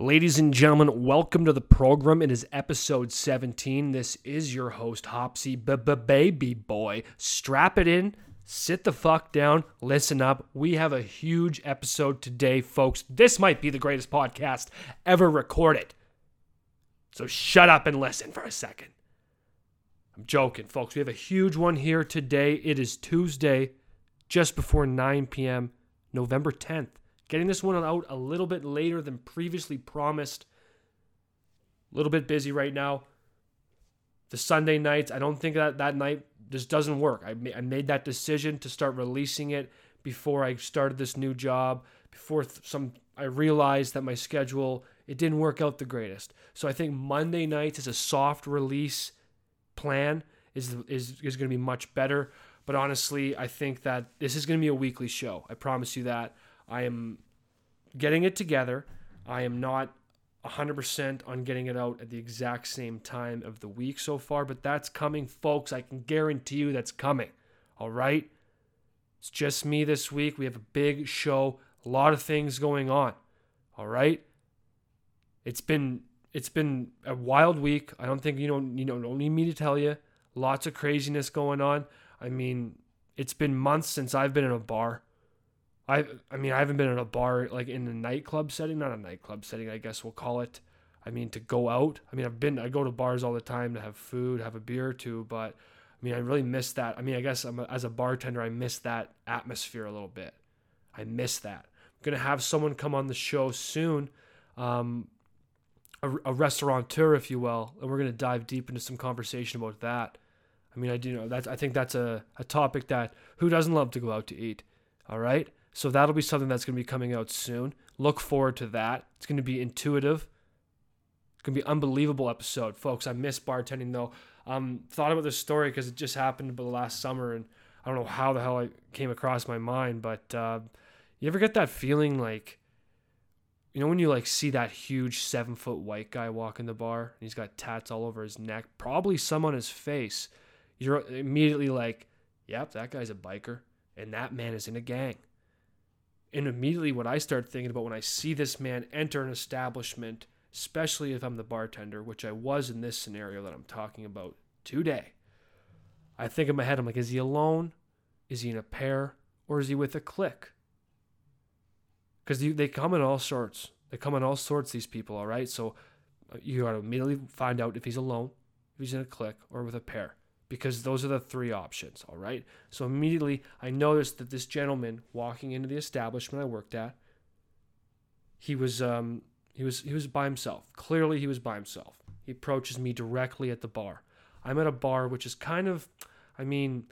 Ladies and gentlemen, welcome to the program. It is episode 17. This is your host, Hopsy Baby Boy. Strap it in, sit the fuck down, listen up. We have a huge episode today, folks. This might be the greatest podcast ever recorded. So shut up and listen for a second. I'm joking, folks. We have a huge one here today. It is Tuesday, just before 9 p.m., November 10th. Getting this one out a little bit later than previously promised. A little bit busy right now. The Sunday nights, I don't think that that night just doesn't work. I, ma- I made that decision to start releasing it before I started this new job. Before th- some, I realized that my schedule it didn't work out the greatest. So I think Monday nights as a soft release plan is is is going to be much better. But honestly, I think that this is going to be a weekly show. I promise you that. I am getting it together. I am not 100% on getting it out at the exact same time of the week so far, but that's coming, folks. I can guarantee you that's coming. All right? It's just me this week. We have a big show, a lot of things going on. All right? It's been it's been a wild week. I don't think you know you know don't need me to tell you. Lots of craziness going on. I mean, it's been months since I've been in a bar. I I mean I haven't been in a bar like in a nightclub setting, not a nightclub setting, I guess we'll call it. I mean to go out. I mean I've been I go to bars all the time to have food, have a beer or two, but I mean I really miss that. I mean I guess I'm a, as a bartender I miss that atmosphere a little bit. I miss that. I'm gonna have someone come on the show soon, um, a, a restaurateur if you will, and we're gonna dive deep into some conversation about that. I mean I do know that's I think that's a, a topic that who doesn't love to go out to eat. All right. So that'll be something that's going to be coming out soon. Look forward to that. It's going to be intuitive. It's going to be unbelievable episode, folks. I miss bartending though. Um, thought about this story because it just happened the last summer, and I don't know how the hell it came across my mind, but uh, you ever get that feeling like, you know, when you like see that huge seven foot white guy walk in the bar and he's got tats all over his neck, probably some on his face. You're immediately like, yep, that guy's a biker, and that man is in a gang. And immediately, what I start thinking about when I see this man enter an establishment, especially if I'm the bartender, which I was in this scenario that I'm talking about today, I think in my head, I'm like, is he alone? Is he in a pair? Or is he with a clique? Because they come in all sorts. They come in all sorts, these people, all right? So uh, you got to immediately find out if he's alone, if he's in a clique, or with a pair because those are the three options, all right? So immediately I noticed that this gentleman walking into the establishment I worked at, he was um he was he was by himself. Clearly he was by himself. He approaches me directly at the bar. I'm at a bar which is kind of I mean,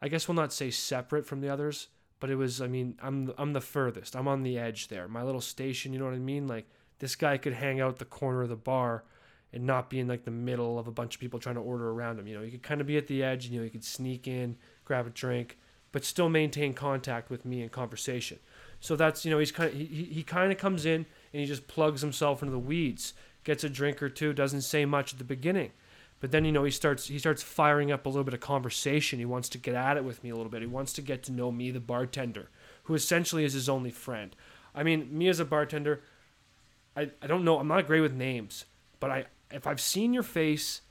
I guess we'll not say separate from the others, but it was I mean, I'm I'm the furthest. I'm on the edge there. My little station, you know what I mean? Like this guy could hang out the corner of the bar and not be in like the middle of a bunch of people trying to order around him. You know, you could kind of be at the edge, and, you know, you could sneak in, grab a drink, but still maintain contact with me and conversation. So that's you know he's kind of he, he kind of comes in and he just plugs himself into the weeds, gets a drink or two, doesn't say much at the beginning, but then you know he starts he starts firing up a little bit of conversation. He wants to get at it with me a little bit. He wants to get to know me, the bartender, who essentially is his only friend. I mean, me as a bartender, I, I don't know. I'm not great with names, but I if I've seen your face,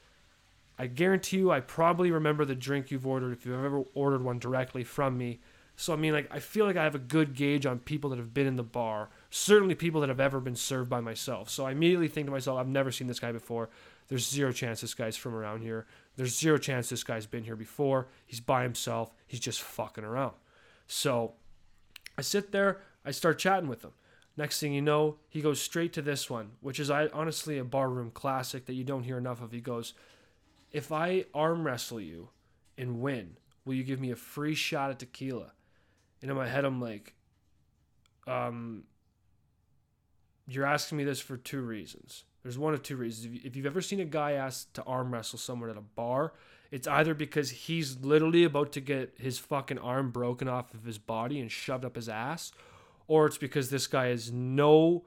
I guarantee you I probably remember the drink you've ordered if you've ever ordered one directly from me. So I mean like I feel like I have a good gauge on people that have been in the bar, certainly people that have ever been served by myself. So I immediately think to myself, I've never seen this guy before. There's zero chance this guy's from around here. There's zero chance this guy's been here before. He's by himself. He's just fucking around. So I sit there, I start chatting with him. Next thing you know, he goes straight to this one, which is honestly a barroom classic that you don't hear enough of. He goes, If I arm wrestle you and win, will you give me a free shot at tequila? And in my head, I'm like, um, You're asking me this for two reasons. There's one of two reasons. If you've ever seen a guy ask to arm wrestle someone at a bar, it's either because he's literally about to get his fucking arm broken off of his body and shoved up his ass, or it's because this guy is no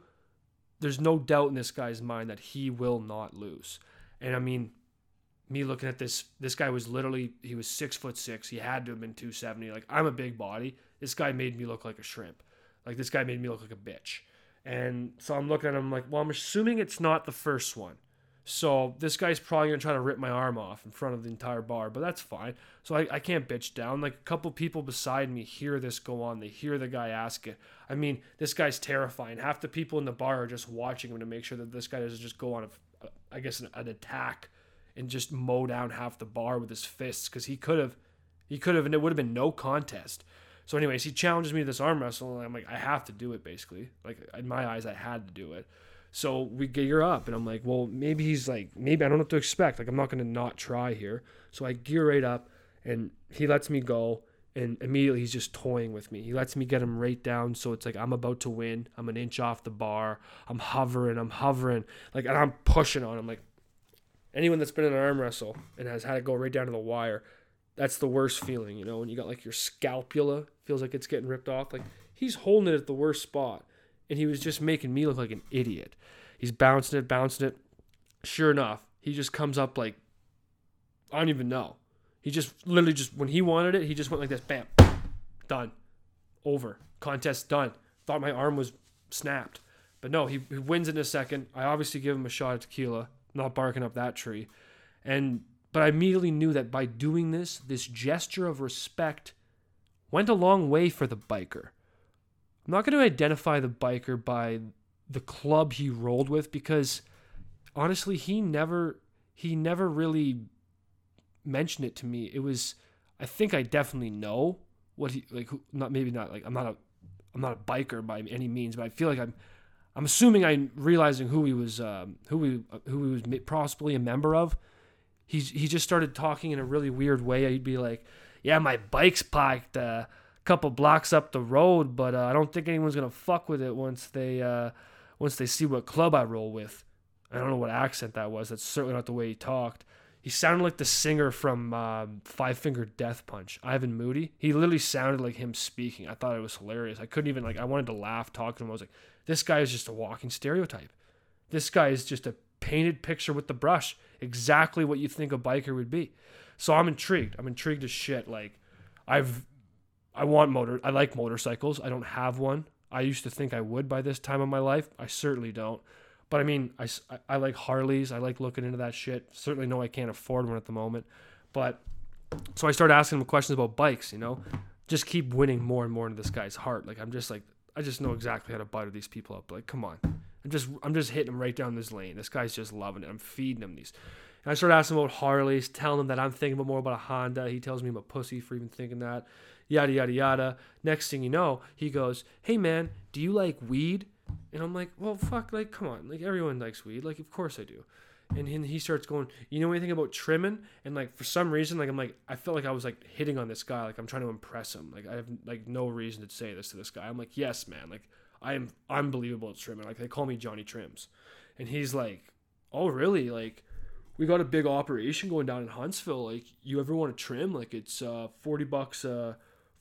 there's no doubt in this guy's mind that he will not lose. And I mean, me looking at this, this guy was literally he was six foot six. He had to have been two seventy. Like I'm a big body. This guy made me look like a shrimp. Like this guy made me look like a bitch. And so I'm looking at him like, well, I'm assuming it's not the first one. So this guy's probably gonna try to rip my arm off in front of the entire bar, but that's fine. So I, I can't bitch down. Like a couple people beside me hear this go on. They hear the guy ask it. I mean, this guy's terrifying. Half the people in the bar are just watching him to make sure that this guy doesn't just go on a, I guess an, an attack and just mow down half the bar with his fists because he could have, he could have, and it would have been no contest. So, anyways, he challenges me to this arm wrestle, and I'm like, I have to do it. Basically, like in my eyes, I had to do it. So we gear up, and I'm like, well, maybe he's like, maybe I don't know what to expect. Like, I'm not to not try here. So I gear right up, and he lets me go, and immediately he's just toying with me. He lets me get him right down, so it's like I'm about to win. I'm an inch off the bar. I'm hovering, I'm hovering, like, and I'm pushing on him. Like, anyone that's been in an arm wrestle and has had it go right down to the wire, that's the worst feeling, you know, when you got like your scapula feels like it's getting ripped off. Like, he's holding it at the worst spot and he was just making me look like an idiot. He's bouncing it, bouncing it. Sure enough, he just comes up like I don't even know. He just literally just when he wanted it, he just went like this, bam, done, over, contest done. Thought my arm was snapped, but no, he, he wins in a second. I obviously give him a shot at tequila, not barking up that tree, and but I immediately knew that by doing this, this gesture of respect went a long way for the biker. I'm not going to identify the biker by the club he rolled with because honestly, he never he never really mentioned it to me. It was I think I definitely know what he like not maybe not like I'm not a I'm not a biker by any means, but I feel like I'm I'm assuming I'm realizing who he was um, who he who he was possibly a member of. He's he just started talking in a really weird way. He'd be like, "Yeah, my bike's parked uh, couple blocks up the road, but uh, I don't think anyone's gonna fuck with it once they uh, once they see what club I roll with. I don't know what accent that was. That's certainly not the way he talked. He sounded like the singer from uh, Five Finger Death Punch, Ivan Moody. He literally sounded like him speaking. I thought it was hilarious. I couldn't even like. I wanted to laugh talking to him. I was like, this guy is just a walking stereotype. This guy is just a painted picture with the brush. Exactly what you think a biker would be. So I'm intrigued. I'm intrigued as shit. Like, I've I want motor. I like motorcycles. I don't have one. I used to think I would by this time of my life. I certainly don't. But I mean, I, I like Harleys. I like looking into that shit. Certainly know I can't afford one at the moment. But so I started asking him questions about bikes, you know, just keep winning more and more into this guy's heart. Like I'm just like, I just know exactly how to butter these people up. Like, come on. I'm just, I'm just hitting him right down this lane. This guy's just loving it. I'm feeding him these. And I started asking him about Harleys, telling him that I'm thinking more about a Honda. He tells me I'm a pussy for even thinking that yada, yada, yada. Next thing you know, he goes, Hey man, do you like weed? And I'm like, Well, fuck, like, come on. Like, everyone likes weed. Like, of course I do. And then he starts going, You know anything about trimming? And like, for some reason, like, I'm like, I felt like I was like hitting on this guy. Like, I'm trying to impress him. Like, I have like no reason to say this to this guy. I'm like, Yes, man. Like, I am unbelievable at trimming. Like, they call me Johnny Trims. And he's like, Oh, really? Like, we got a big operation going down in Huntsville. Like, you ever want to trim? Like, it's uh, 40 bucks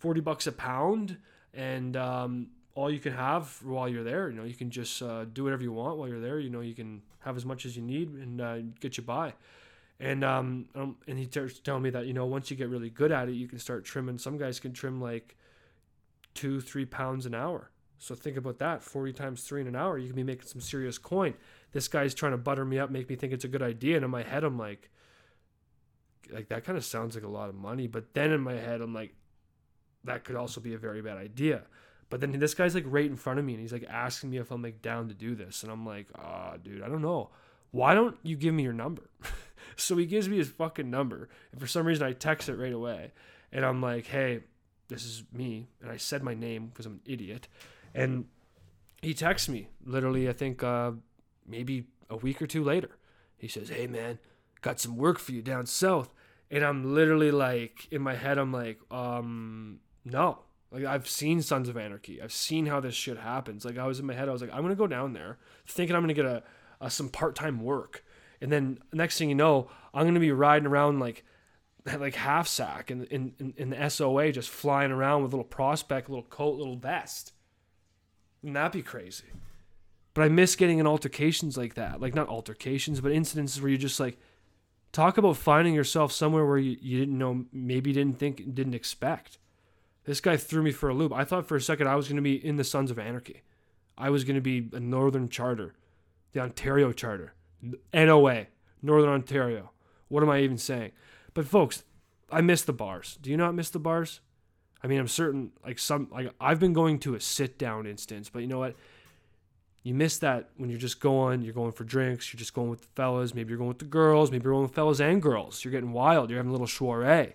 40 bucks a pound and um, all you can have while you're there you know you can just uh, do whatever you want while you're there you know you can have as much as you need and uh, get you by. And um, um, and he starts telling me that you know once you get really good at it you can start trimming. Some guys can trim like two three pounds an hour. So think about that 40 times three in an hour you can be making some serious coin. This guy's trying to butter me up make me think it's a good idea and in my head i'm like like that kind of sounds like a lot of money but then in my head i'm like that could also be a very bad idea. But then this guy's like right in front of me and he's like asking me if I'm like down to do this. And I'm like, ah, oh, dude, I don't know. Why don't you give me your number? so he gives me his fucking number. And for some reason I text it right away. And I'm like, hey, this is me. And I said my name because I'm an idiot. And he texts me literally, I think uh, maybe a week or two later. He says, hey, man, got some work for you down south. And I'm literally like, in my head, I'm like, um, no. Like I've seen Sons of Anarchy. I've seen how this shit happens. Like I was in my head, I was like, I'm gonna go down there thinking I'm gonna get a, a some part time work, and then next thing you know, I'm gonna be riding around like like half sack in, in in the SOA, just flying around with a little prospect, little coat, little vest. Wouldn't that be crazy? But I miss getting in altercations like that, like not altercations, but incidences where you're just like, talk about finding yourself somewhere where you, you didn't know, maybe didn't think, didn't expect. This guy threw me for a loop. I thought for a second I was going to be in the Sons of Anarchy. I was going to be a Northern Charter, the Ontario Charter, NOA, Northern Ontario. What am I even saying? But folks, I miss the bars. Do you not miss the bars? I mean, I'm certain like some like I've been going to a sit down instance, but you know what? You miss that when you're just going, you're going for drinks, you're just going with the fellas, maybe you're going with the girls, maybe you're going with fellas and girls. You're getting wild, you're having a little soiree.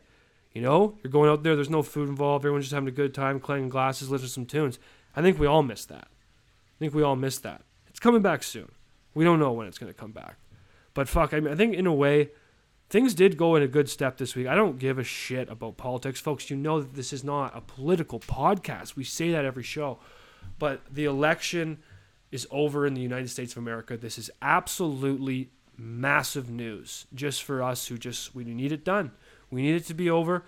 You know, you're going out there, there's no food involved, everyone's just having a good time, clanging glasses, listening to some tunes. I think we all miss that. I think we all miss that. It's coming back soon. We don't know when it's going to come back. But fuck, I mean, I think in a way, things did go in a good step this week. I don't give a shit about politics, folks. You know that this is not a political podcast. We say that every show. But the election is over in the United States of America. This is absolutely massive news just for us who just we need it done. We need it to be over.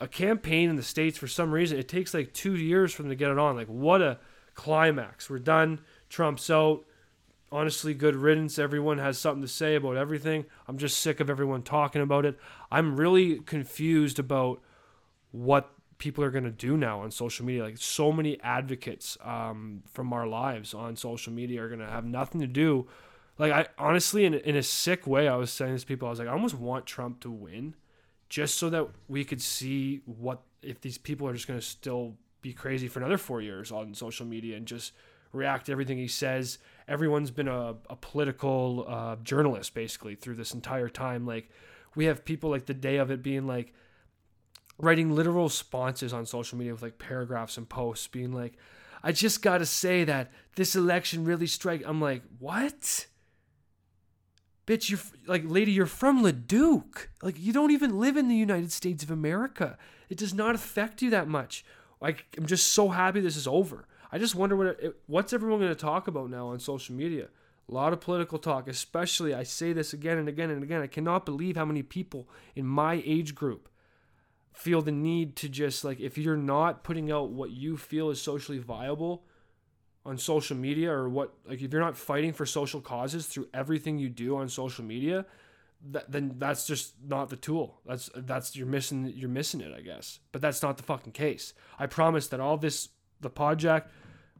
A campaign in the states for some reason it takes like 2 years for them to get it on. Like what a climax. We're done. Trump's out. Honestly, good riddance. Everyone has something to say about everything. I'm just sick of everyone talking about it. I'm really confused about what people are going to do now on social media. Like so many advocates um, from our lives on social media are going to have nothing to do. Like I honestly, in in a sick way, I was saying this to people. I was like, I almost want Trump to win, just so that we could see what if these people are just going to still be crazy for another four years on social media and just react to everything he says. Everyone's been a, a political uh, journalist basically through this entire time. Like we have people like the day of it being like writing literal responses on social media with like paragraphs and posts being like, I just got to say that this election really strike. I'm like, what? Bitch, you're like, lady, you're from Leduc. Like, you don't even live in the United States of America. It does not affect you that much. Like, I'm just so happy this is over. I just wonder what it, what's everyone going to talk about now on social media. A lot of political talk, especially. I say this again and again and again. I cannot believe how many people in my age group feel the need to just like if you're not putting out what you feel is socially viable on social media or what like if you're not fighting for social causes through everything you do on social media that, then that's just not the tool. That's that's you're missing you're missing it i guess. But that's not the fucking case. I promise that all this the project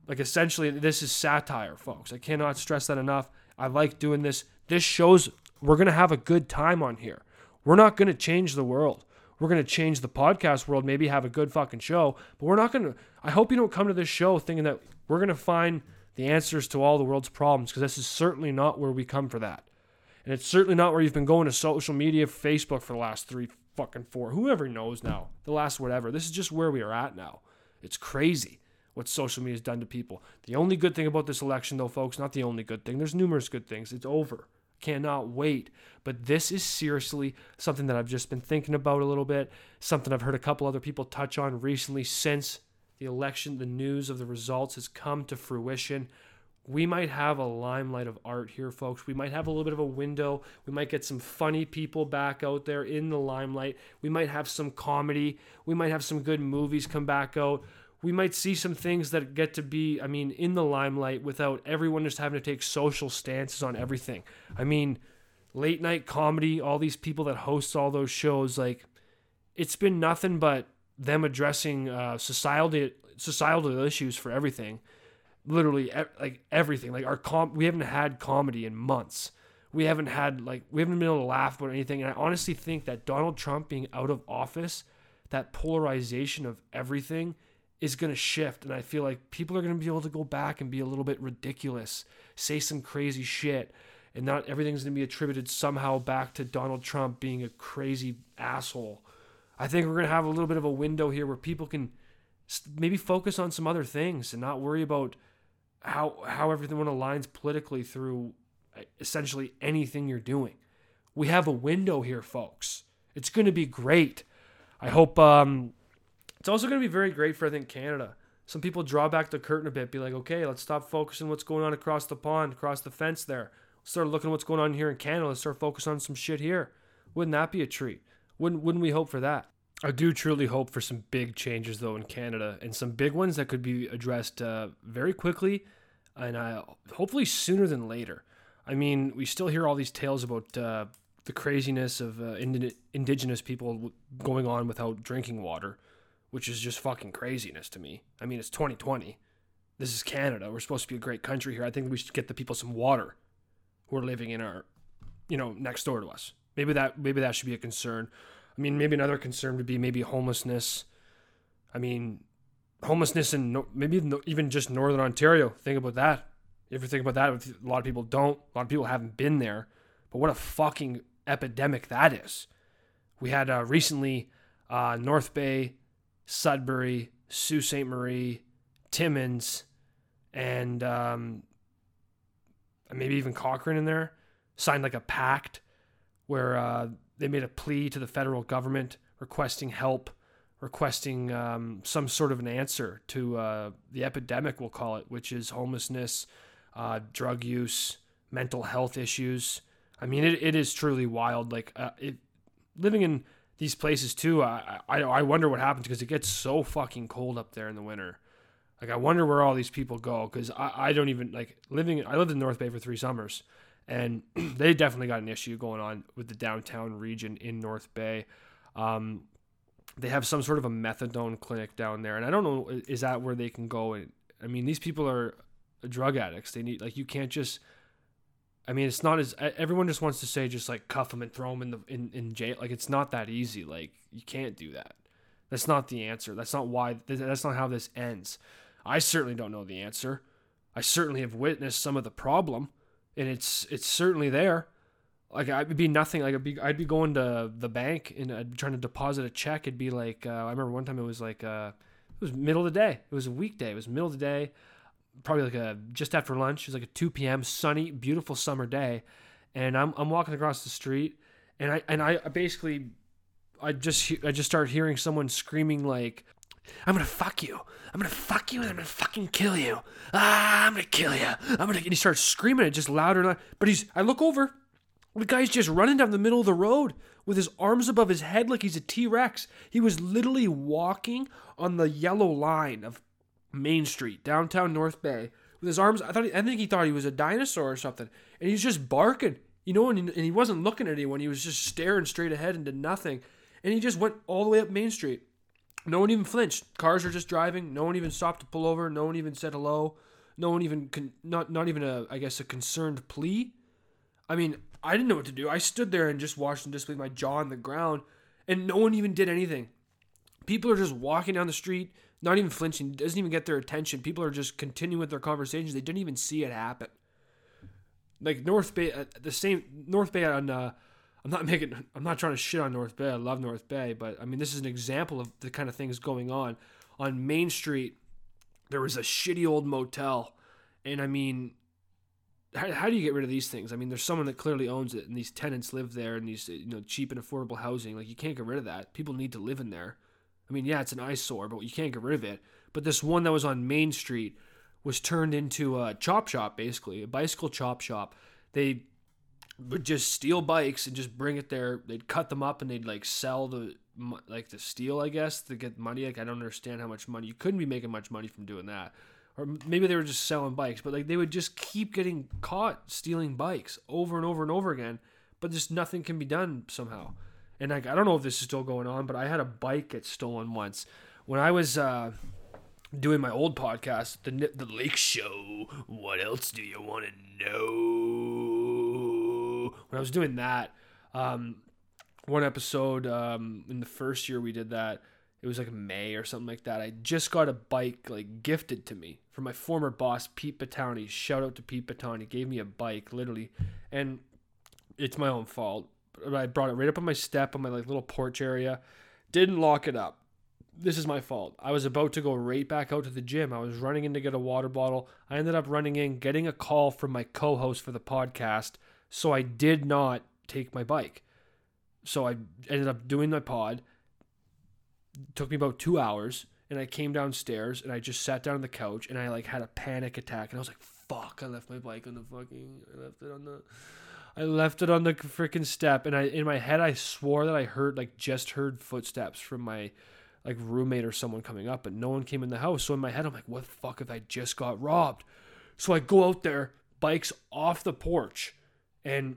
like essentially this is satire folks. I cannot stress that enough. I like doing this. This shows we're gonna have a good time on here. We're not gonna change the world we're going to change the podcast world, maybe have a good fucking show, but we're not going to. I hope you don't come to this show thinking that we're going to find the answers to all the world's problems because this is certainly not where we come for that. And it's certainly not where you've been going to social media, Facebook for the last three fucking four, whoever knows now, the last whatever. This is just where we are at now. It's crazy what social media has done to people. The only good thing about this election, though, folks, not the only good thing, there's numerous good things. It's over. Cannot wait. But this is seriously something that I've just been thinking about a little bit, something I've heard a couple other people touch on recently since the election, the news of the results has come to fruition. We might have a limelight of art here, folks. We might have a little bit of a window. We might get some funny people back out there in the limelight. We might have some comedy. We might have some good movies come back out we might see some things that get to be, I mean, in the limelight without everyone just having to take social stances on everything. I mean, late night comedy, all these people that host all those shows, like, it's been nothing but them addressing uh, societal societal issues for everything, literally like everything. Like our com, we haven't had comedy in months. We haven't had like we haven't been able to laugh about anything. And I honestly think that Donald Trump being out of office, that polarization of everything is going to shift. And I feel like people are going to be able to go back and be a little bit ridiculous, say some crazy shit. And not everything's going to be attributed somehow back to Donald Trump being a crazy asshole. I think we're going to have a little bit of a window here where people can maybe focus on some other things and not worry about how how everything aligns politically through essentially anything you're doing. We have a window here, folks. It's going to be great. I hope um, it's also going to be very great for, I think, Canada. Some people draw back the curtain a bit, be like, okay, let's stop focusing what's going on across the pond, across the fence there. Start looking at what's going on here in Canada. Let's start focusing on some shit here. Wouldn't that be a treat? Wouldn't, wouldn't we hope for that? I do truly hope for some big changes, though, in Canada, and some big ones that could be addressed uh, very quickly and uh, hopefully sooner than later. I mean, we still hear all these tales about uh, the craziness of uh, ind- indigenous people going on without drinking water which is just fucking craziness to me. I mean, it's 2020. this is Canada. We're supposed to be a great country here. I think we should get the people some water who are living in our, you know, next door to us. Maybe that maybe that should be a concern. I mean, maybe another concern would be maybe homelessness. I mean, homelessness in no, maybe even just northern Ontario. Think about that. If you think about that? A lot of people don't. A lot of people haven't been there. But what a fucking epidemic that is. We had uh, recently uh, North Bay, Sudbury, Sault Ste. Marie, Timmins, and um, maybe even Cochrane in there signed like a pact where uh, they made a plea to the federal government requesting help, requesting um, some sort of an answer to uh, the epidemic, we'll call it, which is homelessness, uh, drug use, mental health issues. I mean, it, it is truly wild. Like uh, it, living in these places too. I I, I wonder what happens because it gets so fucking cold up there in the winter. Like I wonder where all these people go because I, I don't even like living. I lived in North Bay for three summers, and they definitely got an issue going on with the downtown region in North Bay. Um, they have some sort of a methadone clinic down there, and I don't know is that where they can go? And I mean, these people are drug addicts. They need like you can't just. I mean, it's not as everyone just wants to say just like cuff them and throw them in the in, in jail. Like it's not that easy. Like you can't do that. That's not the answer. That's not why. That's not how this ends. I certainly don't know the answer. I certainly have witnessed some of the problem, and it's it's certainly there. Like I'd be nothing. Like I'd be I'd be going to the bank and I'd be trying to deposit a check. It'd be like uh, I remember one time it was like uh, it was middle of the day. It was a weekday. It was middle of the day, probably like a just after lunch. It was like a two p.m. sunny, beautiful summer day, and I'm I'm walking across the street, and I and I basically I just I just start hearing someone screaming like I'm gonna fuck you. I'm gonna fuck you and I'm gonna fucking kill you. Ah, I'm gonna kill you. I'm gonna. And he starts screaming it just louder and louder. But he's. I look over. The guy's just running down the middle of the road with his arms above his head like he's a T Rex. He was literally walking on the yellow line of Main Street, downtown North Bay, with his arms. I thought. He, I think he thought he was a dinosaur or something, and he's just barking. You know, and he, and he wasn't looking at anyone. He was just staring straight ahead into nothing, and he just went all the way up Main Street. No one even flinched. Cars are just driving. No one even stopped to pull over. No one even said hello. No one even con- not not even a I guess a concerned plea. I mean, I didn't know what to do. I stood there and just watched him just with my jaw on the ground, and no one even did anything. People are just walking down the street, not even flinching. Doesn't even get their attention. People are just continuing with their conversations. They didn't even see it happen. Like North Bay, uh, the same North Bay on uh, I'm not making I'm not trying to shit on North Bay. I love North Bay, but I mean this is an example of the kind of things going on on Main Street. There was a shitty old motel, and I mean, how, how do you get rid of these things? I mean, there's someone that clearly owns it, and these tenants live there, and these you know cheap and affordable housing. Like you can't get rid of that. People need to live in there. I mean, yeah, it's an eyesore, but you can't get rid of it. But this one that was on Main Street was turned into a chop shop, basically a bicycle chop shop. They would just steal bikes and just bring it there. They'd cut them up and they'd like sell the like the steel, I guess, to get money. Like I don't understand how much money you couldn't be making much money from doing that. Or maybe they were just selling bikes, but like they would just keep getting caught stealing bikes over and over and over again. But just nothing can be done somehow. And like I don't know if this is still going on, but I had a bike get stolen once when I was uh, doing my old podcast, the the Lake Show. What else do you want to know? when I was doing that, um, one episode um, in the first year we did that, it was like May or something like that. I just got a bike like gifted to me from my former boss, Pete Batani. Shout out to Pete Batani. Gave me a bike, literally, and it's my own fault. I brought it right up on my step on my like little porch area. Didn't lock it up. This is my fault. I was about to go right back out to the gym. I was running in to get a water bottle. I ended up running in, getting a call from my co-host for the podcast so I did not take my bike. So I ended up doing my pod. It took me about two hours, and I came downstairs and I just sat down on the couch and I like had a panic attack and I was like, "Fuck! I left my bike on the fucking. I left it on the." I left it on the freaking step, and I in my head I swore that I heard like just heard footsteps from my like roommate or someone coming up, but no one came in the house. So in my head I'm like, "What the fuck if I just got robbed?" So I go out there, bikes off the porch, and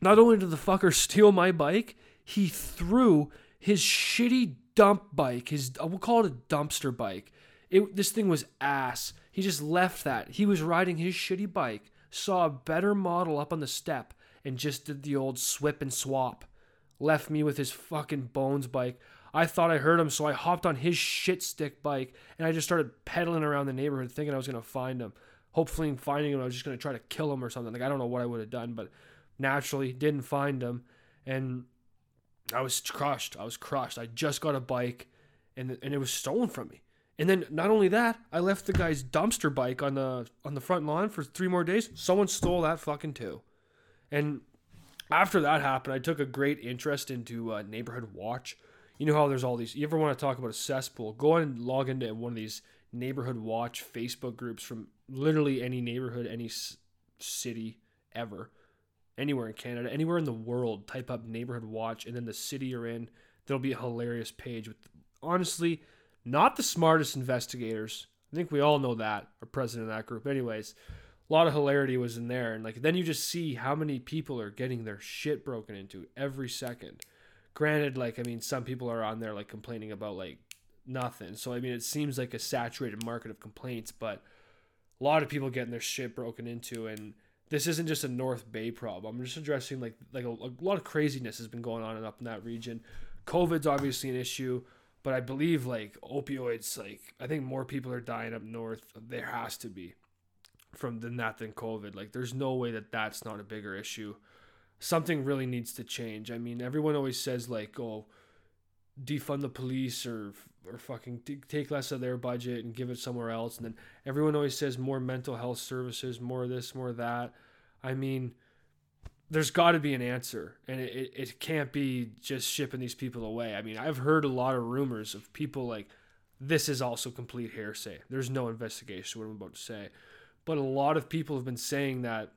not only did the fucker steal my bike, he threw his shitty dump bike, his I will call it a dumpster bike. It, this thing was ass. He just left that. He was riding his shitty bike, saw a better model up on the step, and just did the old swip and swap. Left me with his fucking bones bike. I thought I heard him, so I hopped on his shit stick bike and I just started pedaling around the neighborhood thinking I was gonna find him. Hopefully, finding him, I was just gonna try to kill him or something. Like I don't know what I would have done, but naturally didn't find him, and I was crushed. I was crushed. I just got a bike, and and it was stolen from me. And then not only that, I left the guy's dumpster bike on the on the front lawn for three more days. Someone stole that fucking too. And after that happened, I took a great interest into uh, neighborhood watch you know how there's all these. You ever want to talk about a cesspool? Go and log into one of these neighborhood watch Facebook groups from literally any neighborhood, any city ever, anywhere in Canada, anywhere in the world. Type up neighborhood watch, and then the city you're in. There'll be a hilarious page with, honestly, not the smartest investigators. I think we all know that are present in that group. Anyways, a lot of hilarity was in there, and like then you just see how many people are getting their shit broken into every second. Granted like i mean some people are on there like complaining about like nothing. So i mean it seems like a saturated market of complaints but a lot of people getting their shit broken into. And this isn't just a north bay problem. I'm just addressing like like a, a lot of craziness has been going on and up in that region. Covid's obviously an issue but i believe like opioids like i think more people are dying up north there has to be from than that than covid like there's no way that that's not a bigger issue something really needs to change. I mean, everyone always says like, "Oh, defund the police or or fucking t- take less of their budget and give it somewhere else." And then everyone always says more mental health services, more of this, more of that. I mean, there's got to be an answer, and it, it, it can't be just shipping these people away. I mean, I've heard a lot of rumors of people like this is also complete hearsay. There's no investigation. What I'm about to say, but a lot of people have been saying that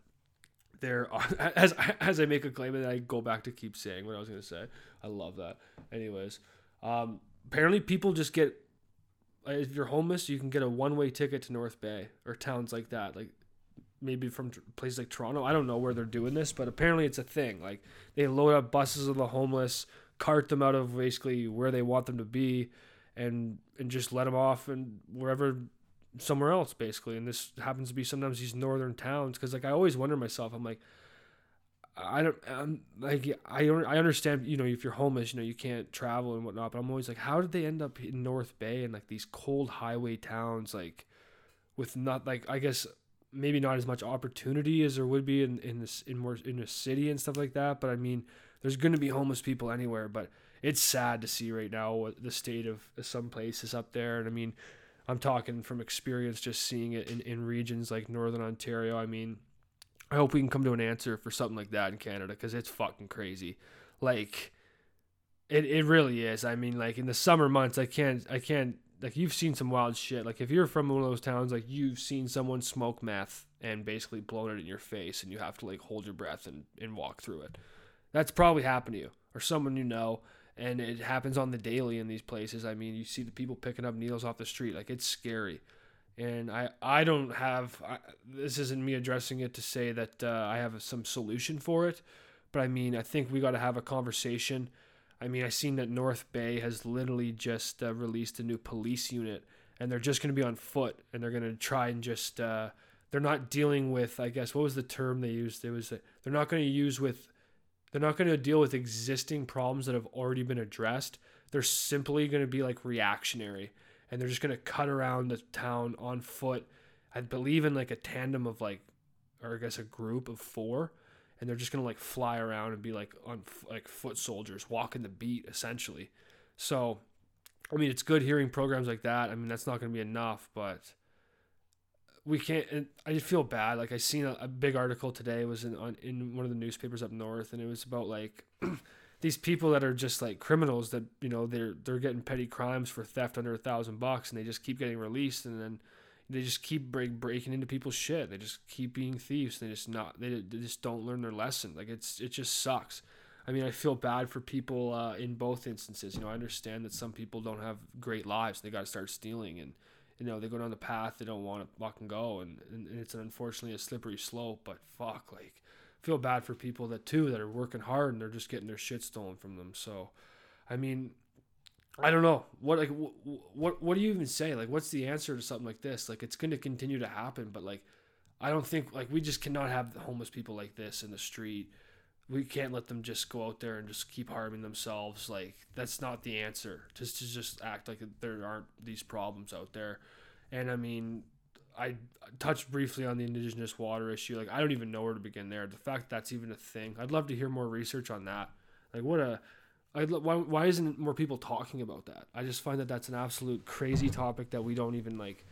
there are as as I make a claim and I go back to keep saying what I was gonna say. I love that. Anyways, um, apparently people just get if you're homeless, you can get a one way ticket to North Bay or towns like that, like maybe from places like Toronto. I don't know where they're doing this, but apparently it's a thing. Like they load up buses of the homeless, cart them out of basically where they want them to be, and and just let them off and wherever somewhere else basically and this happens to be sometimes these northern towns because like i always wonder myself i'm like i don't i'm like i i understand you know if you're homeless you know you can't travel and whatnot but i'm always like how did they end up in north bay and like these cold highway towns like with not like i guess maybe not as much opportunity as there would be in in this in more in a city and stuff like that but i mean there's going to be homeless people anywhere but it's sad to see right now what the state of some places up there and i mean I'm talking from experience, just seeing it in, in regions like Northern Ontario. I mean, I hope we can come to an answer for something like that in Canada because it's fucking crazy. Like, it, it really is. I mean, like in the summer months, I can't, I can't, like, you've seen some wild shit. Like, if you're from one of those towns, like, you've seen someone smoke meth and basically blown it in your face and you have to, like, hold your breath and, and walk through it. That's probably happened to you or someone you know and it happens on the daily in these places. I mean, you see the people picking up needles off the street, like it's scary. And I, I don't have I, this isn't me addressing it to say that uh, I have some solution for it, but I mean I think we got to have a conversation. I mean I seen that North Bay has literally just uh, released a new police unit, and they're just going to be on foot, and they're going to try and just uh, they're not dealing with I guess what was the term they used? It was they're not going to use with they're not going to deal with existing problems that have already been addressed. They're simply going to be like reactionary and they're just going to cut around the town on foot. I believe in like a tandem of like, or I guess a group of four. And they're just going to like fly around and be like on like foot soldiers, walking the beat essentially. So, I mean, it's good hearing programs like that. I mean, that's not going to be enough, but we can't. I feel bad. Like I seen a, a, big article today was in on in one of the newspapers up north, and it was about like these people that are just like criminals that you know they're they're getting petty crimes for theft under a thousand bucks, and they just keep getting released, and then they just keep break, breaking into people's shit. They just keep being thieves. They just not. They, they just don't learn their lesson. Like it's it just sucks. I mean, I feel bad for people uh, in both instances. You know, I understand that some people don't have great lives. They got to start stealing and you know they go down the path they don't want to fucking go and, and it's unfortunately a slippery slope but fuck like feel bad for people that too that are working hard and they're just getting their shit stolen from them so i mean I don't know what like what, what what do you even say? Like, what's the answer to something like this? Like, it's going to continue to happen, but like, I don't think like we just cannot have homeless people like this in the street. We can't let them just go out there and just keep harming themselves. Like, that's not the answer. Just to just act like there aren't these problems out there. And I mean, I touched briefly on the indigenous water issue. Like, I don't even know where to begin there. The fact that's even a thing, I'd love to hear more research on that. Like, what a I, why, why isn't more people talking about that? I just find that that's an absolute crazy topic that we don't even like.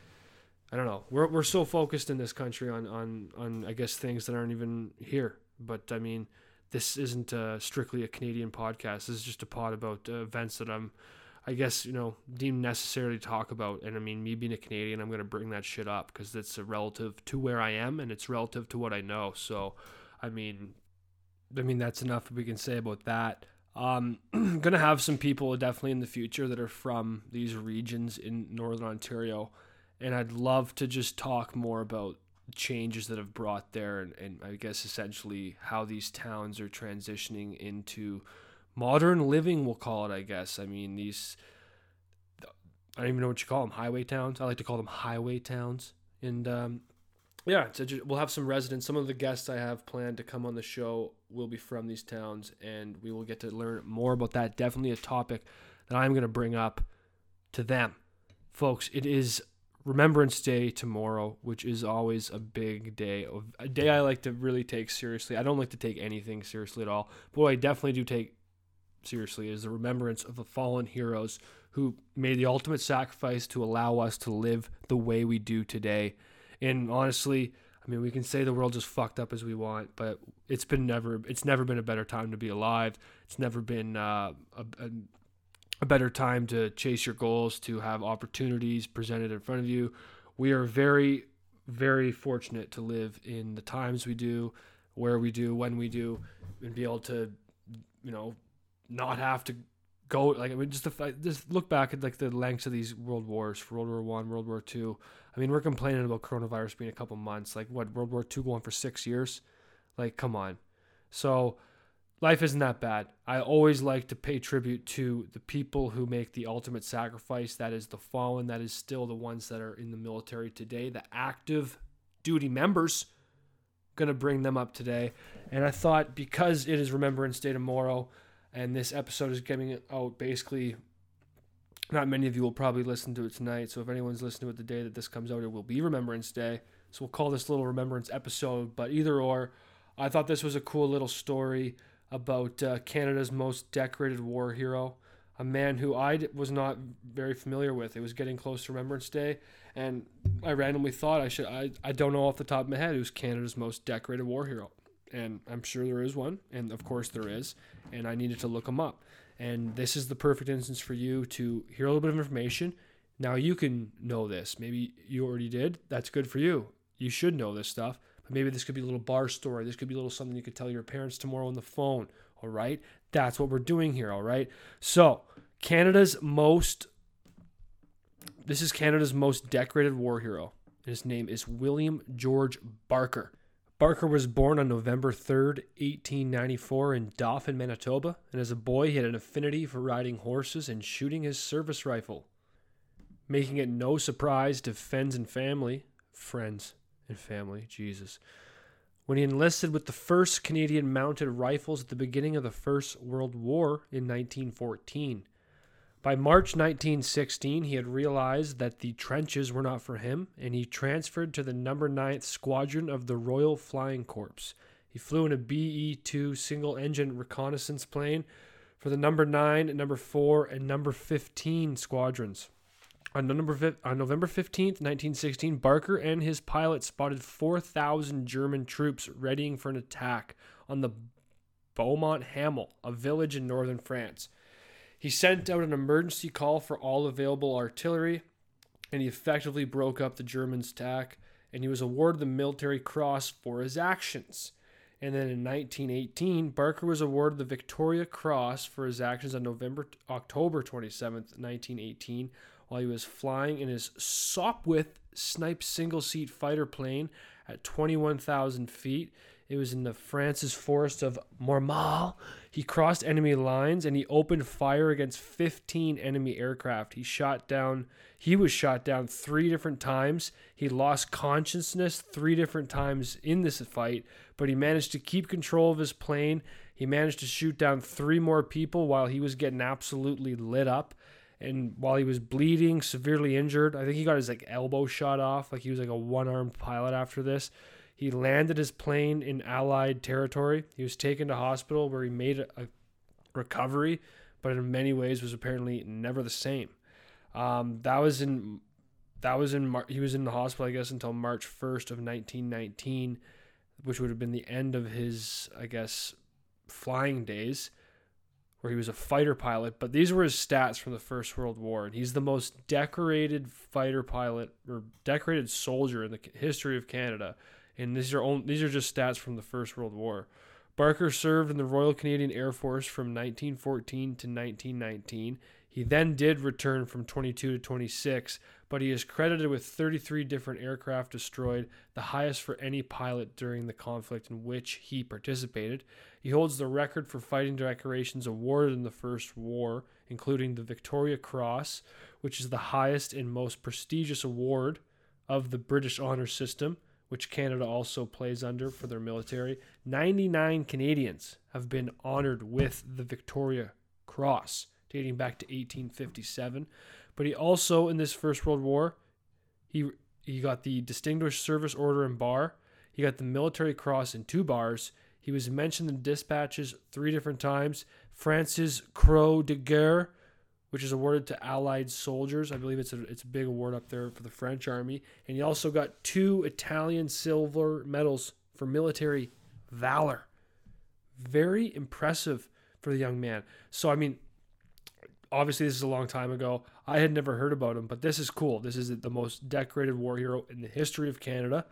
I don't know. We're, we're so focused in this country on, on, on, I guess, things that aren't even here. But I mean, this isn't uh, strictly a Canadian podcast. This is just a pod about uh, events that I'm, I guess, you know, deemed necessary to talk about. And I mean, me being a Canadian, I'm going to bring that shit up because it's relative to where I am and it's relative to what I know. So, I mean, I mean, that's enough we can say about that. Um, gonna have some people definitely in the future that are from these regions in northern Ontario, and I'd love to just talk more about changes that have brought there, and, and I guess essentially how these towns are transitioning into modern living. We'll call it, I guess. I mean these. I don't even know what you call them. Highway towns. I like to call them highway towns, and um, yeah, so we'll have some residents. Some of the guests I have planned to come on the show will be from these towns, and we will get to learn more about that. Definitely a topic that I'm going to bring up to them. Folks, it is Remembrance Day tomorrow, which is always a big day, a day I like to really take seriously. I don't like to take anything seriously at all, but what I definitely do take seriously is the remembrance of the fallen heroes who made the ultimate sacrifice to allow us to live the way we do today. And honestly, I mean, we can say the world is fucked up as we want, but it's been never it's never been a better time to be alive. It's never been uh, a, a, a better time to chase your goals, to have opportunities presented in front of you. We are very very fortunate to live in the times we do, where we do, when we do, and be able to, you know, not have to go like I mean just the just look back at like the lengths of these world wars, World War One, World War Two. I mean, we're complaining about coronavirus being a couple months. Like what World War Two going for six years? Like, come on. So life isn't that bad. I always like to pay tribute to the people who make the ultimate sacrifice. That is the fallen. That is still the ones that are in the military today, the active duty members. Gonna bring them up today. And I thought because it is Remembrance Day tomorrow, and this episode is coming out basically not many of you will probably listen to it tonight so if anyone's listening to it the day that this comes out it will be remembrance day so we'll call this little remembrance episode but either or i thought this was a cool little story about uh, canada's most decorated war hero a man who i was not very familiar with it was getting close to remembrance day and i randomly thought i should i, I don't know off the top of my head who's canada's most decorated war hero and I'm sure there is one, and of course there is, and I needed to look them up. And this is the perfect instance for you to hear a little bit of information. Now you can know this. Maybe you already did. That's good for you. You should know this stuff. But maybe this could be a little bar story. This could be a little something you could tell your parents tomorrow on the phone. All right. That's what we're doing here. All right. So, Canada's most, this is Canada's most decorated war hero. His name is William George Barker. Barker was born on November 3rd, 1894, in Dauphin, Manitoba, and as a boy he had an affinity for riding horses and shooting his service rifle, making it no surprise to friends and family, friends and family, Jesus, when he enlisted with the 1st Canadian Mounted Rifles at the beginning of the First World War in 1914. By March 1916, he had realized that the trenches were not for him, and he transferred to the number 9th Squadron of the Royal Flying Corps. He flew in a BE 2 single engine reconnaissance plane for the number 9, number 4, and number 15 squadrons. On, number, on November 15th, 1916, Barker and his pilot spotted 4,000 German troops readying for an attack on the Beaumont Hamel, a village in northern France. He sent out an emergency call for all available artillery, and he effectively broke up the Germans' attack, and he was awarded the Military Cross for his actions. And then in 1918, Barker was awarded the Victoria Cross for his actions on November October 27th, 1918, while he was flying in his Sopwith Snipe single seat fighter plane at 21,000 feet It was in the France's forest of Mormal. He crossed enemy lines and he opened fire against 15 enemy aircraft. He shot down, he was shot down three different times. He lost consciousness three different times in this fight, but he managed to keep control of his plane. He managed to shoot down three more people while he was getting absolutely lit up. And while he was bleeding, severely injured, I think he got his like elbow shot off. Like he was like a one-armed pilot after this. He landed his plane in Allied territory. He was taken to hospital where he made a recovery, but in many ways was apparently never the same. Um, that was in that was in Mar- he was in the hospital I guess until March 1st of 1919, which would have been the end of his I guess flying days where he was a fighter pilot, but these were his stats from the First World War. And he's the most decorated fighter pilot or decorated soldier in the history of Canada and these are only, these are just stats from the First World War. Barker served in the Royal Canadian Air Force from 1914 to 1919. He then did return from 22 to 26, but he is credited with 33 different aircraft destroyed, the highest for any pilot during the conflict in which he participated. He holds the record for fighting decorations awarded in the First War, including the Victoria Cross, which is the highest and most prestigious award of the British honor system which Canada also plays under for their military. 99 Canadians have been honored with the Victoria Cross dating back to 1857. But he also in this First World War, he he got the Distinguished Service Order and Bar. He got the Military Cross in two bars. He was mentioned in dispatches three different times. France's Croix de Guerre which is awarded to Allied soldiers. I believe it's a it's a big award up there for the French army. And he also got two Italian silver medals for military valor. Very impressive for the young man. So I mean, obviously this is a long time ago. I had never heard about him, but this is cool. This is the most decorated war hero in the history of Canada.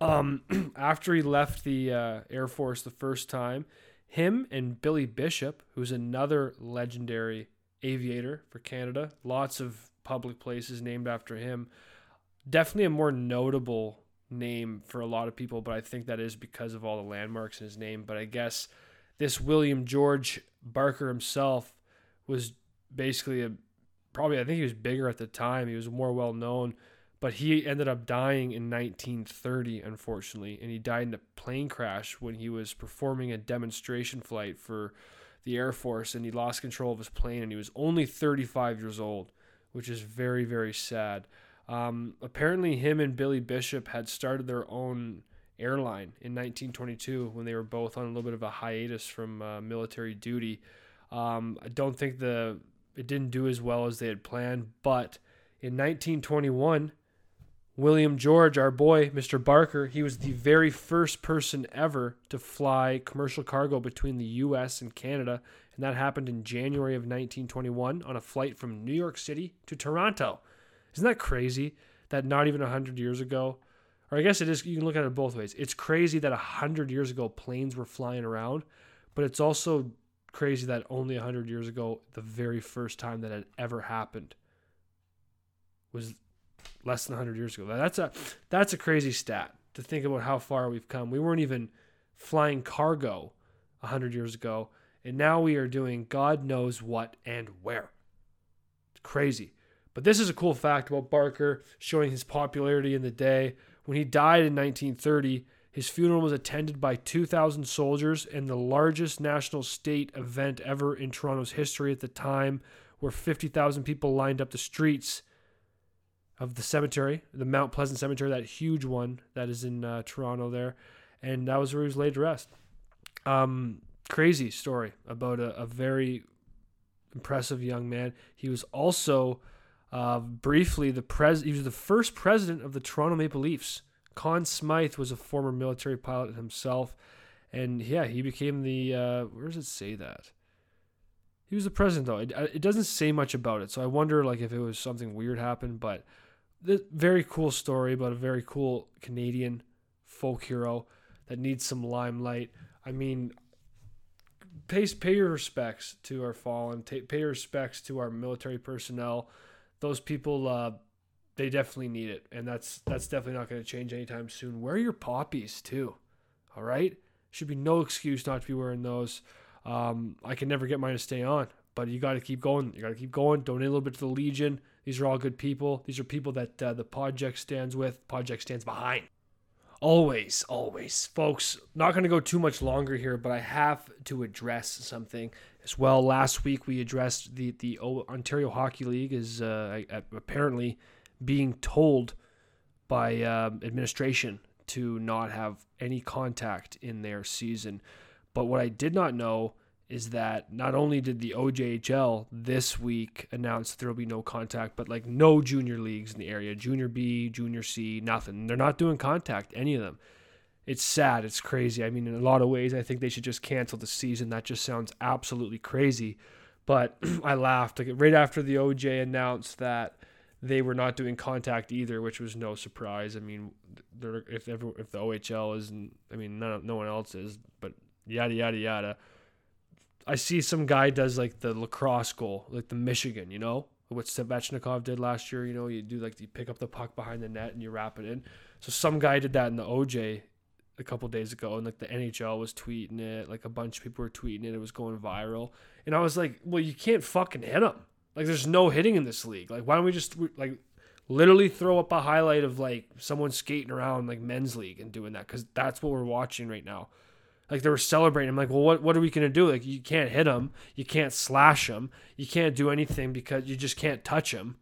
Um, after he left the uh, Air Force the first time, him and Billy Bishop, who's another legendary aviator for Canada. Lots of public places named after him. Definitely a more notable name for a lot of people, but I think that is because of all the landmarks in his name. But I guess this William George Barker himself was basically a probably I think he was bigger at the time. He was more well known, but he ended up dying in 1930 unfortunately, and he died in a plane crash when he was performing a demonstration flight for the Air Force and he lost control of his plane and he was only 35 years old, which is very, very sad. Um, apparently, him and Billy Bishop had started their own airline in 1922 when they were both on a little bit of a hiatus from uh, military duty. Um, I don't think the it didn't do as well as they had planned, but in 1921, William George, our boy, Mr. Barker, he was the very first person ever to fly commercial cargo between the US and Canada, and that happened in January of 1921 on a flight from New York City to Toronto. Isn't that crazy that not even 100 years ago, or I guess it is, you can look at it both ways. It's crazy that 100 years ago planes were flying around, but it's also crazy that only 100 years ago, the very first time that had ever happened was less than 100 years ago. That's a that's a crazy stat to think about how far we've come. We weren't even flying cargo 100 years ago, and now we are doing God knows what and where. It's crazy. But this is a cool fact about Barker showing his popularity in the day. When he died in 1930, his funeral was attended by 2,000 soldiers and the largest national state event ever in Toronto's history at the time, where 50,000 people lined up the streets of the cemetery, the Mount Pleasant Cemetery, that huge one that is in uh, Toronto there, and that was where he was laid to rest. Um, crazy story about a, a, very impressive young man. He was also uh, briefly the pres. He was the first president of the Toronto Maple Leafs. Conn Smythe was a former military pilot himself, and yeah, he became the. Uh, where does it say that? He was the president though. It, it doesn't say much about it, so I wonder like if it was something weird happened, but very cool story about a very cool Canadian folk hero that needs some limelight. I mean, pay pay your respects to our fallen. Pay your respects to our military personnel. Those people, uh, they definitely need it, and that's that's definitely not going to change anytime soon. Wear your poppies too. All right, Should be no excuse not to be wearing those. Um, I can never get mine to stay on, but you got to keep going. You got to keep going. Donate a little bit to the Legion. These are all good people. These are people that uh, the project stands with. Project stands behind. Always, always, folks. Not going to go too much longer here, but I have to address something as well. Last week we addressed the the Ontario Hockey League is uh, apparently being told by uh, administration to not have any contact in their season. But what I did not know is that not only did the OJHL this week announce there will be no contact, but like no junior leagues in the area, junior B, junior C, nothing. They're not doing contact, any of them. It's sad. It's crazy. I mean, in a lot of ways, I think they should just cancel the season. That just sounds absolutely crazy. But I laughed like right after the OJ announced that they were not doing contact either, which was no surprise. I mean, if ever, if the OHL isn't, I mean, no, no one else is, but yada yada yada. I see some guy does like the lacrosse goal, like the Michigan, you know, what Svechnikov did last year. You know, you do like you pick up the puck behind the net and you wrap it in. So some guy did that in the OJ a couple days ago, and like the NHL was tweeting it, like a bunch of people were tweeting it. It was going viral, and I was like, well, you can't fucking hit him. Like there's no hitting in this league. Like why don't we just like literally throw up a highlight of like someone skating around like men's league and doing that because that's what we're watching right now. Like they were celebrating. I'm like, well, what what are we gonna do? Like you can't hit them, you can't slash them, you can't do anything because you just can't touch them.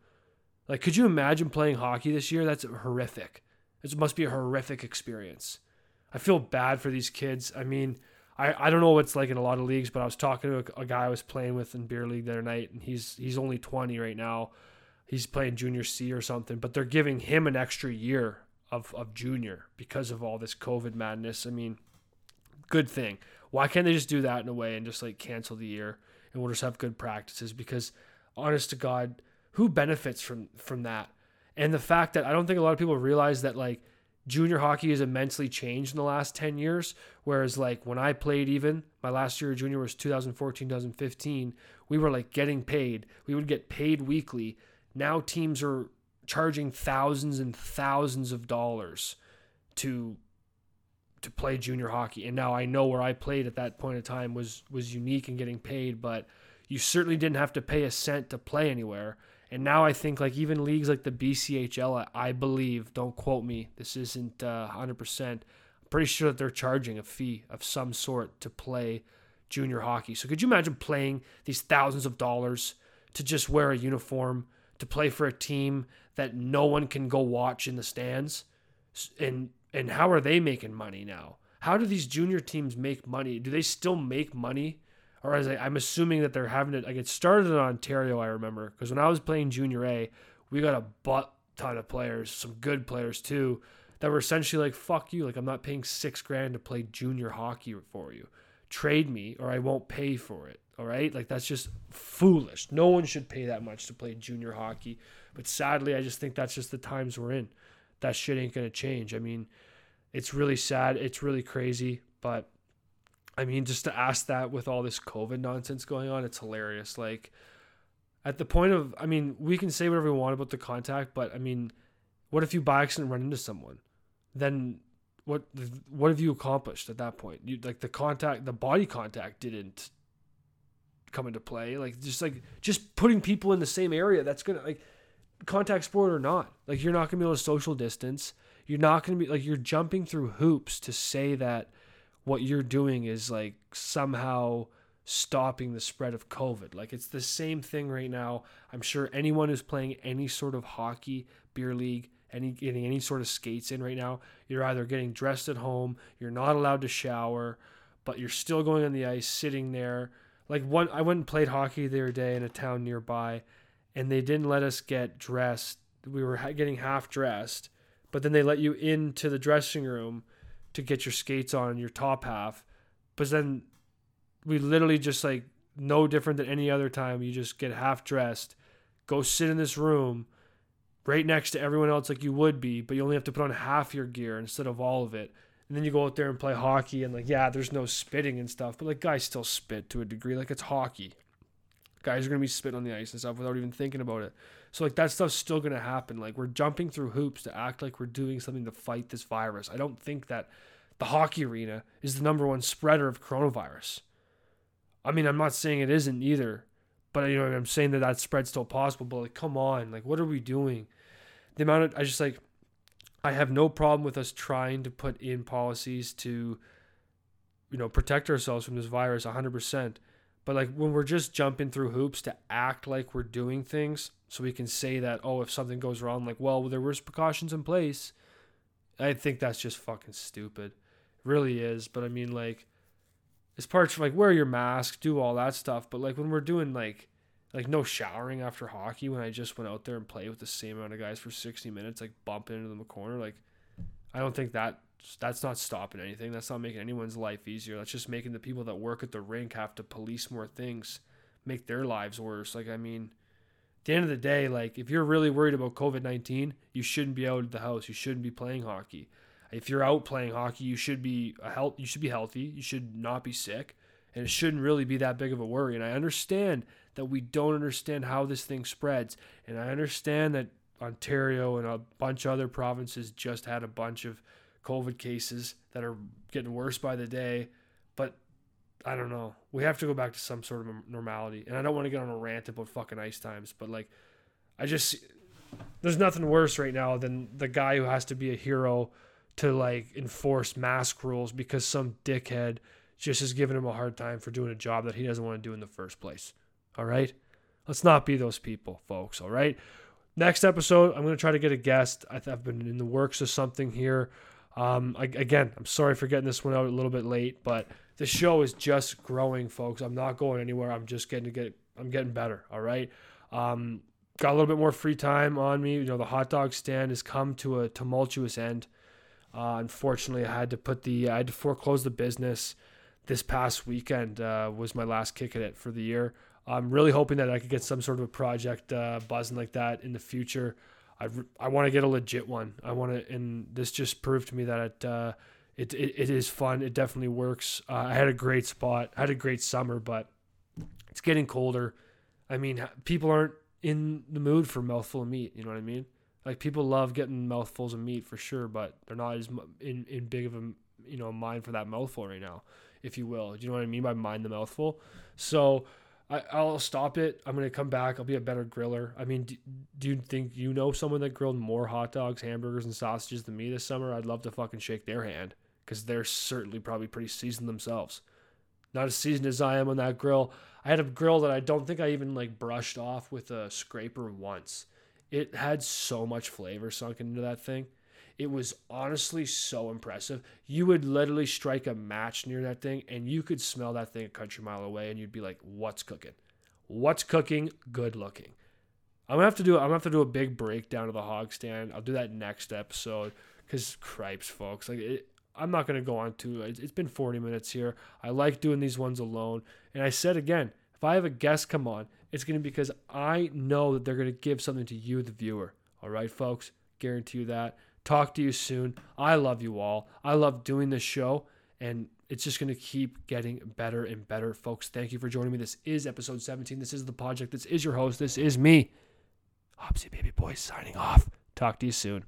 Like, could you imagine playing hockey this year? That's horrific. It must be a horrific experience. I feel bad for these kids. I mean, I, I don't know what it's like in a lot of leagues, but I was talking to a, a, guy I was playing with in beer league the other night, and he's he's only 20 right now. He's playing junior C or something, but they're giving him an extra year of, of junior because of all this COVID madness. I mean, good thing. Why can't they just do that in a way and just like cancel the year and we'll just have good practices? Because honest to God, who benefits from from that? And the fact that I don't think a lot of people realize that like junior hockey has immensely changed in the last 10 years. Whereas like when i played even my last year of junior was 2014 2015 we were like getting paid. We would get paid weekly. Now teams are charging thousands and thousands of dollars to to play junior hockey. And now i know where i played at that point in time was was unique in getting paid but you certainly didn't have to pay a cent to play anywhere and now I think like even leagues like the BCHL, I believe, don't quote me, this isn't uh, 100%. I'm pretty sure that they're charging a fee of some sort to play junior hockey. So could you imagine playing these thousands of dollars to just wear a uniform, to play for a team that no one can go watch in the stands? And and how are they making money now? How do these junior teams make money? Do they still make money or as I, I'm assuming that they're having it like it started in Ontario. I remember because when I was playing junior A, we got a butt ton of players, some good players too, that were essentially like, "Fuck you! Like I'm not paying six grand to play junior hockey for you. Trade me, or I won't pay for it." All right, like that's just foolish. No one should pay that much to play junior hockey. But sadly, I just think that's just the times we're in. That shit ain't gonna change. I mean, it's really sad. It's really crazy, but I mean, just to ask that with all this COVID nonsense going on, it's hilarious. Like, at the point of, I mean, we can say whatever we want about the contact, but I mean, what if you by accident run into someone? Then what? What have you accomplished at that point? You like the contact, the body contact didn't come into play. Like just like just putting people in the same area. That's gonna like contact sport or not. Like you're not gonna be able to social distance. You're not gonna be like you're jumping through hoops to say that what you're doing is like somehow stopping the spread of COVID. Like it's the same thing right now. I'm sure anyone who's playing any sort of hockey, beer league, any getting any sort of skates in right now, you're either getting dressed at home, you're not allowed to shower, but you're still going on the ice, sitting there. Like one, I went and played hockey the other day in a town nearby, and they didn't let us get dressed. We were getting half dressed, but then they let you into the dressing room to get your skates on your top half. But then we literally just like no different than any other time. You just get half dressed, go sit in this room right next to everyone else like you would be, but you only have to put on half your gear instead of all of it. And then you go out there and play hockey and like yeah, there's no spitting and stuff, but like guys still spit to a degree. Like it's hockey. Guys are gonna be spitting on the ice and stuff without even thinking about it. So like that stuff's still gonna happen. Like we're jumping through hoops to act like we're doing something to fight this virus. I don't think that the hockey arena is the number one spreader of coronavirus. I mean, I'm not saying it isn't either, but you know, I'm saying that that spread's still possible. But like, come on, like, what are we doing? The amount of I just like, I have no problem with us trying to put in policies to, you know, protect ourselves from this virus 100%. But like when we're just jumping through hoops to act like we're doing things, so we can say that, oh, if something goes wrong, like, well, there was precautions in place. I think that's just fucking stupid. It really is. But I mean, like, it's parts like wear your mask, do all that stuff. But like when we're doing like like no showering after hockey when I just went out there and played with the same amount of guys for 60 minutes, like bumping into them a corner, like I don't think that that's not stopping anything. That's not making anyone's life easier. That's just making the people that work at the rink have to police more things, make their lives worse. Like I mean, at the end of the day, like if you're really worried about COVID 19, you shouldn't be out of the house. You shouldn't be playing hockey. If you're out playing hockey, you should be a health. You should be healthy. You should not be sick, and it shouldn't really be that big of a worry. And I understand that we don't understand how this thing spreads, and I understand that Ontario and a bunch of other provinces just had a bunch of COVID cases that are getting worse by the day. But I don't know. We have to go back to some sort of normality. And I don't want to get on a rant about fucking ice times, but like, I just there's nothing worse right now than the guy who has to be a hero to like enforce mask rules because some dickhead just is giving him a hard time for doing a job that he doesn't want to do in the first place. All right? Let's not be those people, folks. All right? Next episode, I'm going to try to get a guest. I've been in the works of something here. Um, I, again, I'm sorry for getting this one out a little bit late, but the show is just growing, folks. I'm not going anywhere. I'm just getting to get. I'm getting better. All right. Um, got a little bit more free time on me. You know, the hot dog stand has come to a tumultuous end. Uh, unfortunately, I had to put the I had to foreclose the business this past weekend. Uh, was my last kick at it for the year. I'm really hoping that I could get some sort of a project uh, buzzing like that in the future. I, I want to get a legit one. I want to, and this just proved to me that it, uh, it, it, it is fun. It definitely works. Uh, I had a great spot. I had a great summer, but it's getting colder. I mean, people aren't in the mood for mouthful of meat. You know what I mean? Like people love getting mouthfuls of meat for sure, but they're not as in, in big of a you know mind for that mouthful right now, if you will. Do you know what I mean by mind the mouthful? So I, will stop it. I'm gonna come back. I'll be a better griller. I mean, do, do, you think you know someone that grilled more hot dogs, hamburgers, and sausages than me this summer? I'd love to fucking shake their hand because they're certainly probably pretty seasoned themselves. Not as seasoned as I am on that grill. I had a grill that I don't think I even like brushed off with a scraper once. It had so much flavor sunk into that thing. It was honestly so impressive. You would literally strike a match near that thing and you could smell that thing a country mile away and you'd be like, what's cooking? What's cooking? Good looking. I'm gonna have to do I'm gonna have to do a big breakdown of the hog stand. I'll do that next episode because cripes, folks. Like it, I'm not gonna go on to. it's been 40 minutes here. I like doing these ones alone. And I said again, if I have a guest come on, it's gonna be because I know that they're gonna give something to you, the viewer. All right, folks. Guarantee you that. Talk to you soon. I love you all. I love doing this show, and it's just going to keep getting better and better, folks. Thank you for joining me. This is episode 17. This is the project. This is your host. This is me, Hopsy Baby Boy, signing off. Talk to you soon.